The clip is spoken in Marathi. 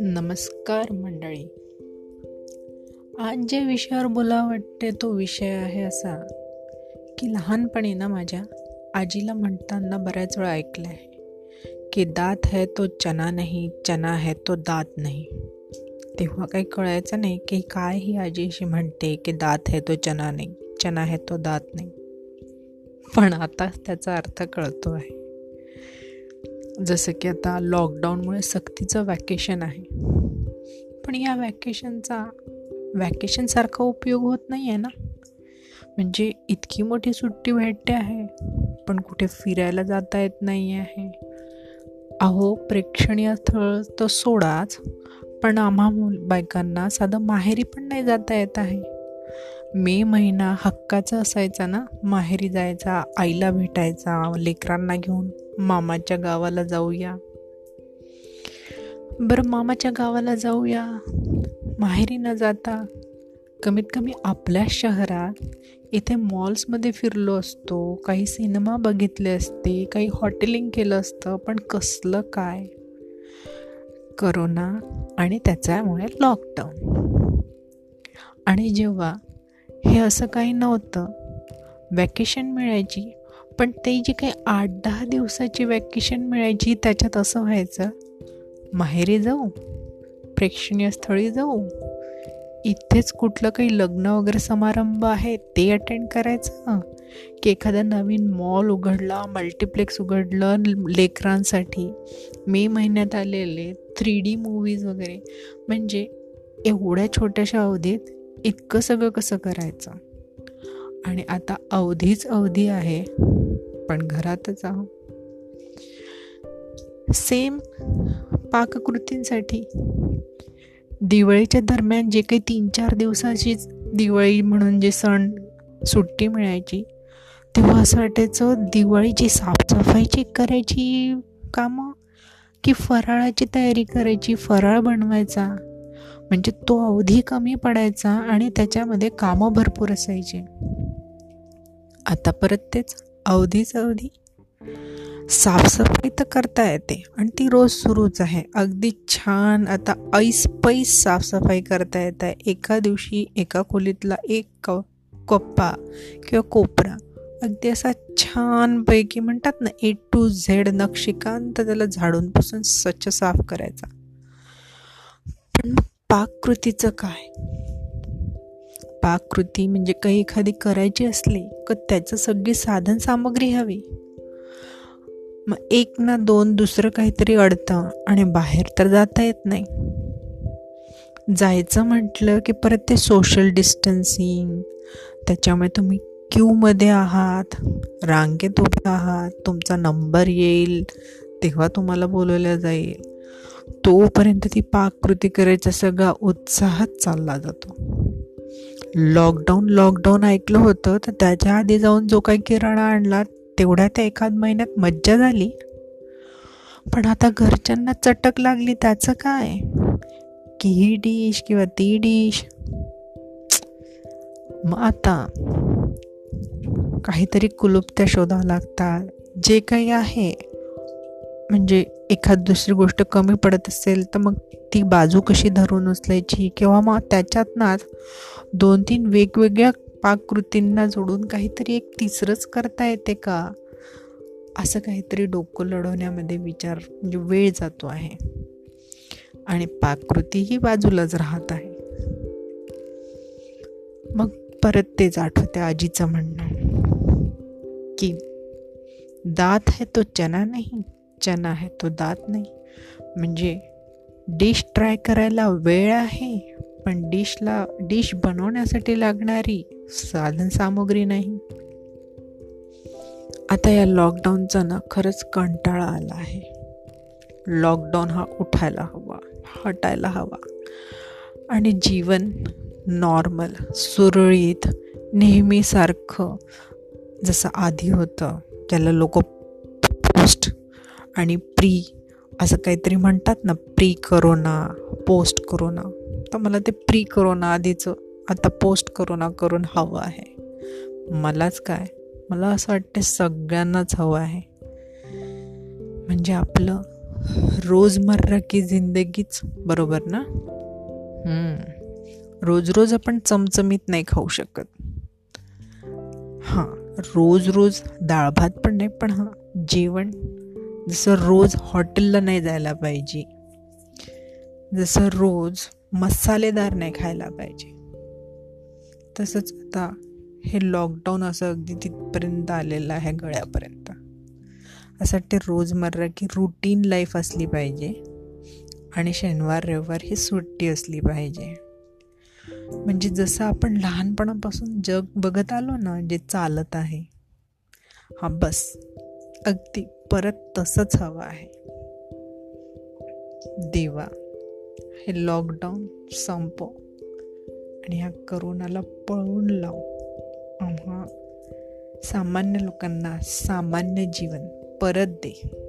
नमस्कार मंडळी. आज ज्या विषयावर बोला वाटते तो विषय आहे असा की लहानपणी ना माझ्या आजीला म्हणताना बऱ्याच वेळा ऐकलं आहे की दात है तो चना नाही चना है तो दात नाही. तेव्हा काही कळायचं नाही की काय ही आजी अशी म्हणते की दात है तो चना नाही चना है तो दात नाही. पण आता त्याचा अर्थ कळतो आहे जसं की आता लॉकडाऊनमुळे सक्तीचं वॅकेशन आहे. पण या वॅकेशनचा वॅकेशनसारखा उपयोग होत नाही आहे ना? म्हणजे इतकी मोठी सुट्टी भेटते आहे पण कुठे फिरायला जाता येत नाही आहे. अहो प्रेक्षणीय स्थळ तर सोडाच पण आम्हा बायकांना साधं माहेरी पण नाही जाता येत आहे. मे महिना हक्काचा असायचा ना माहेरी जायचा आईला भेटायचा लेकरांना घेऊन मामाच्या गावाला जाऊया. बरं मामाच्या गावाला जाऊया. माहेरी न जाता कमीत कमी आपल्या शहरात इथे मॉल्समध्ये फिरलो असतो काही सिनेमा बघितले असते काही हॉटेलिंग केलं असतं पण कसलं काय? करोना आणि त्याच्यामुळे लॉकडाऊन. आणि जेव्हा हे असं काही नव्हतं. वॅकेशन मिळायची पण ते जी काही आठ दहा दिवसाची वॅकेशन मिळायची त्याच्यात असं व्हायचं माहेरी जाऊ प्रेक्षणीय स्थळी जाऊ इथेच कुठलं काही लग्न वगैरे समारंभ आहे ते अटेंड करायचं की एखादा नवीन मॉल उघडला मल्टिप्लेक्स उघडलं लेकरांसाठी. मे महिन्यात आलेले थ्री डी मूवीज वगैरे. म्हणजे एवढ्या छोट्याशा अवधीत इतकं सगळं कसं करायचं? आणि आता अवधीच अवधी आहे पण घरातच आहो. सेम पाककृतींसाठी. दिवाळीच्या दरम्यान जे काही तीन चार दिवसाची दिवाळी म्हणून जे सण सुट्टी मिळायची तेव्हा असं वाटायचं दिवाळीची साफसफाईची करायची कामं? की फराळाची तयारी करायची? फराळ बनवायचा? म्हणजे तो अवधी कमी पडायचा आणि त्याच्यामध्ये कामं भरपूर असायची. आता परत तेच अवधीच अवधी. साफसफाई तर करता येते आणि ती रोज सुरूच आहे. अगदी छान आता ऐस पैस साफसफाई करता येत आहे. एका दिवशी एका खोलीतला एक क कप्पा किंवा कोपरा अगदी असा छानपैकी म्हणतात ना ए टू झेड नक्षिकांत त्याला झाडून पुसून स्वच्छ साफ करायचा. पाककृतीचं काय? पाककृती म्हणजे काही एखादी करायची असली तर त्याचं सगळी साधन सामग्री हवी. मग एक ना दोन दुसरं काहीतरी अडतं आणि बाहेर तर जाता येत नाही. जायचं म्हटलं की परत ते सोशल डिस्टन्सिंग त्याच्यामुळे तुम्ही क्यूमध्ये आहात रांगेत उभे आहात तुमचा नंबर येईल तेव्हा तुम्हाला बोलवलं जाईल. तोपर्यंत ती पाककृती करायचा सगळा उत्साहात चालला जातो. लॉकडाऊन लॉकडाऊन ऐकलं होतं तर त्याच्या आधी जाऊन जो काही किराणा आणला तेवढ्या त्या एखाद महिन्यात मज्जा झाली. पण आता घरच्यांना चटक लागली त्याचं काय? की ही डिश किंवा ती डिश मग आता काहीतरी कुलुप्त्या शोधावं लागतात. जे काही आहे म्हणजे एखाद दुसरी गोष्ट कमी पडत असेल तर मग ती बाजू कशी धरून उचलायची? किंवा मग त्याच्यातनाच दोन तीन वेगवेगळ्या पाककृतींना जोडून काहीतरी एक तिसरंच करता येते का? असं काहीतरी डोकं लढवण्यामध्ये विचार म्हणजे वेळ जातो आहे. आणि पाककृतीही बाजूलाच राहत आहे. मग परत तेच आठवते आजीचं म्हणणं की दात है तो चना नाही. चना आहे तो दात नाही। म्हणजे डिश ट्राय करायला वेळ आहे पण डिशला डिश बनवण्यासाठी लागणारी साधन सामुग्री नाही. आता या लॉकडाऊनचा ना खरंच कंटाळा आला आहे. लॉकडाऊन हा उठायला हवा हटायला हवा. आणि जीवन नॉर्मल सुरळीत नेहमीसारखं जसं आधी होतं त्याला लोक आणि प्री असं काहीतरी म्हणतात ना प्री करोना पोस्ट करोना. तर मला ते प्री करोना आधीचं आता पोस्ट करोना करून हवं आहे. मलाच काय? मला असं वाटतं सगळ्यांनाच हवं आहे. म्हणजे आपलं रोजमर्रा की जिंदगीच बरोबर ना? रोज रोज आपण चमचमीत नाही खाऊ शकत. हां रोज रोज डाळ भात पण नाही पण हां जेवण जसं रोज हॉटेलला नाही जायला पाहिजे जसं रोज मसालेदार नाही खायला पाहिजे. तसंच आता हे लॉकडाऊन असं अगदी तिथपर्यंत आलेलं आहे गळ्यापर्यंत. असं वाटते रोजमर्रा की रुटीन लाईफ असली पाहिजे आणि शनिवार रविवार ही सुट्टी असली पाहिजे. म्हणजे जसं आपण लहानपणापासून जग बघत आलो ना जे चालत आहे हा बस. अगदी. परत तसंच हवं आहे. देवा हे लॉकडाऊन संपो आणि ह्या करोनाला पळवून लाव. आम्हा सामान्य लोकांना सामान्य जीवन परत दे.